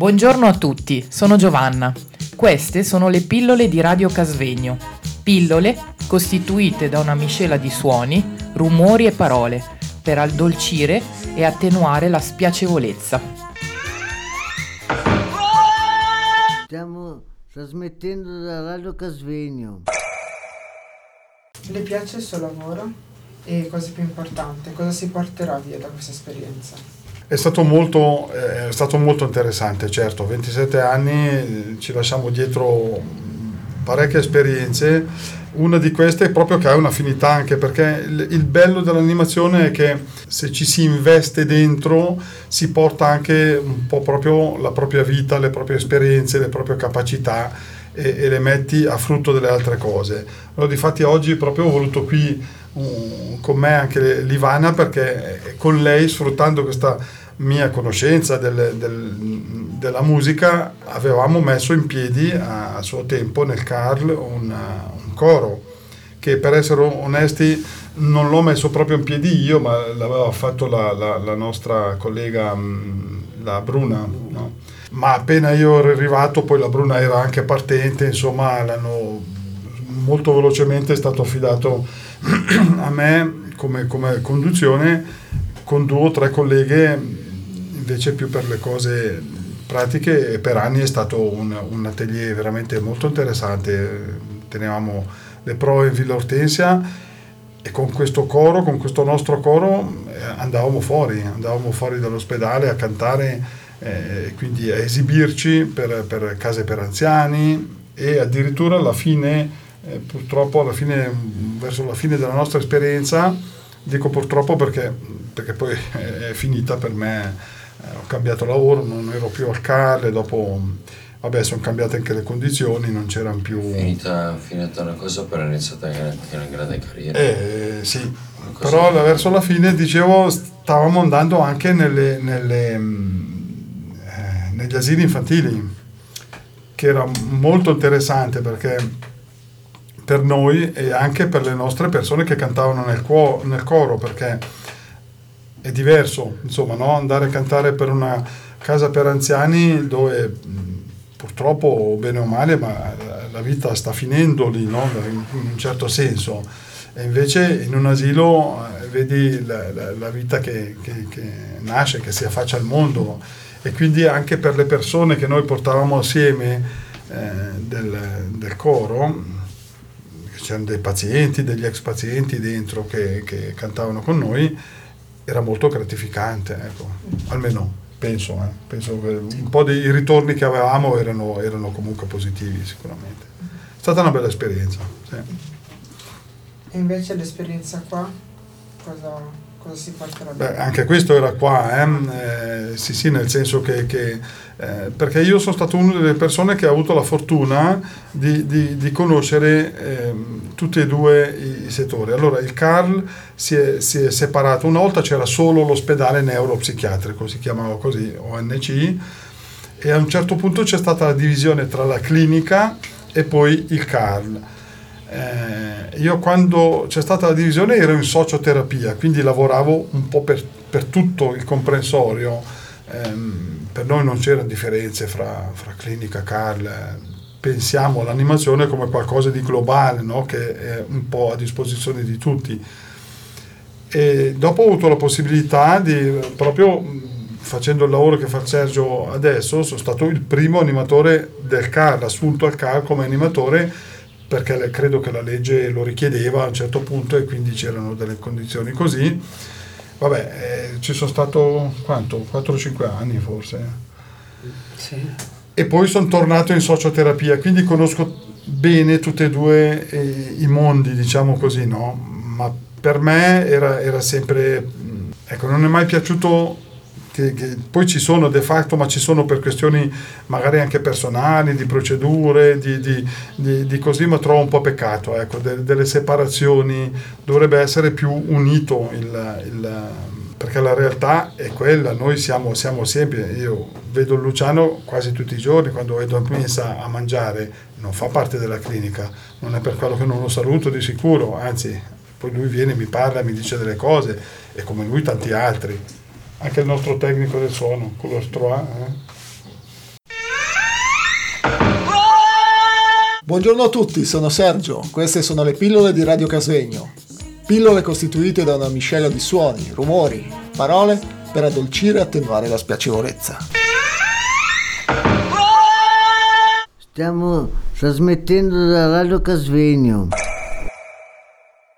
Buongiorno a tutti, sono Giovanna. Queste sono le pillole di Radio Casvegno. Pillole costituite da una miscela di suoni, rumori e parole per addolcire e attenuare la spiacevolezza. Stiamo trasmettendo da Radio Casvegno. Le piace il suo lavoro? E cosa più importante, cosa si porterà via da questa esperienza? È stato, molto, eh, è stato molto interessante, certo, 27 anni, ci lasciamo dietro parecchie esperienze, una di queste è proprio che ha un'affinità anche perché il, il bello dell'animazione è che se ci si investe dentro si porta anche un po' proprio la propria vita, le proprie esperienze, le proprie capacità e, e le metti a frutto delle altre cose. Allora, difatti oggi proprio ho voluto qui con me anche l'Ivana perché con lei sfruttando questa mia conoscenza del, del, della musica avevamo messo in piedi a, a suo tempo nel Carl un, un, coro che per essere onesti non l'ho messo proprio in piedi io ma l'aveva fatto la, la, la nostra collega la Bruna no? ma appena io ero arrivato poi la Bruna era anche partente insomma l'hanno molto velocemente è stato affidato a me come, come conduzione con due o tre colleghe invece più per le cose pratiche e per anni è stato un, un atelier veramente molto interessante. Tenevamo le prove in Villa Ortensia e con questo coro, con questo nostro coro eh, andavamo fuori, andavamo fuori dall'ospedale a cantare eh, quindi a esibirci per, per, case per anziani e addirittura alla fine, eh, purtroppo alla fine, verso la fine della nostra esperienza, dico purtroppo perché, perché poi è finita per me eh, ho cambiato lavoro, non ero più al CAL dopo vabbè sono cambiate anche le condizioni, non c'erano più... Finita, finita una cosa però è iniziata anche una grande carriera. Eh, sì, però verso la fine dicevo stavamo andando anche nelle, nelle, eh, negli asili infantili, che era molto interessante perché per noi e anche per le nostre persone che cantavano nel, cuo- nel coro, perché è diverso, insomma, no? andare a cantare per una casa per anziani dove purtroppo, bene o male, ma la vita sta finendo lì, no? in un certo senso. E invece in un asilo eh, vedi la, la, la vita che, che, che, nasce, che si affaccia al mondo e quindi anche per le persone che noi portavamo assieme eh, del, del, coro, c'erano dei pazienti, degli ex pazienti dentro che, che cantavano con noi, era molto gratificante, ecco. almeno penso, eh. penso che un po' dei ritorni che avevamo erano, erano, comunque positivi sicuramente. È stata una bella esperienza. Sì. E invece l'esperienza qua, cosa, cosa si porterà Beh, anche questo era qua, eh? Eh, sì sì, nel senso che, che eh, perché io sono stato una delle persone che ha avuto la fortuna di, di, di conoscere ehm, tutti e due i, i, settori. Allora il Carl si è, si è, separato, una volta c'era solo l'ospedale neuropsichiatrico, si chiamava così, ONC, e a un certo punto c'è stata la divisione tra la clinica e poi il Carl. Eh, io quando c'è stata la divisione ero in socioterapia, quindi lavoravo un po' per, per tutto il comprensorio. Eh, per noi non c'erano differenze fra, fra clinica, Carl. Pensiamo all'animazione come qualcosa di globale, no? che è un po' a disposizione di tutti. E dopo ho avuto la possibilità di, proprio facendo il lavoro che fa Sergio adesso, sono stato il primo animatore del CAR, assunto al CAR come animatore perché credo che la legge lo richiedeva a un certo punto e quindi c'erano delle condizioni così. Vabbè, eh, ci sono stato quanto? 4-5 anni forse. Sì. E poi sono tornato in socioterapia, quindi conosco bene tutti e due eh, i mondi, diciamo così, no? Ma per me era, era sempre... Ecco, non è mai piaciuto che, che, poi ci sono de facto, ma ci sono per questioni magari anche personali, di procedure, di, di, di, di così, ma trovo un po' peccato, ecco, de, delle separazioni, dovrebbe essere più unito il, il, perché la realtà è quella, noi siamo, siamo sempre, io vedo Luciano quasi tutti i giorni quando vedo a messa a mangiare, non fa parte della clinica, non è per quello che non lo saluto di sicuro, anzi poi lui viene, mi parla, mi dice delle cose e come lui tanti altri anche il nostro tecnico del suono, quello Stroa. Eh. Buongiorno a tutti, sono Sergio, queste sono le pillole di Radio Casvegno. Pillole costituite da una miscela di suoni, rumori, parole per addolcire e attenuare la spiacevolezza. Stiamo trasmettendo da Radio Casvegno.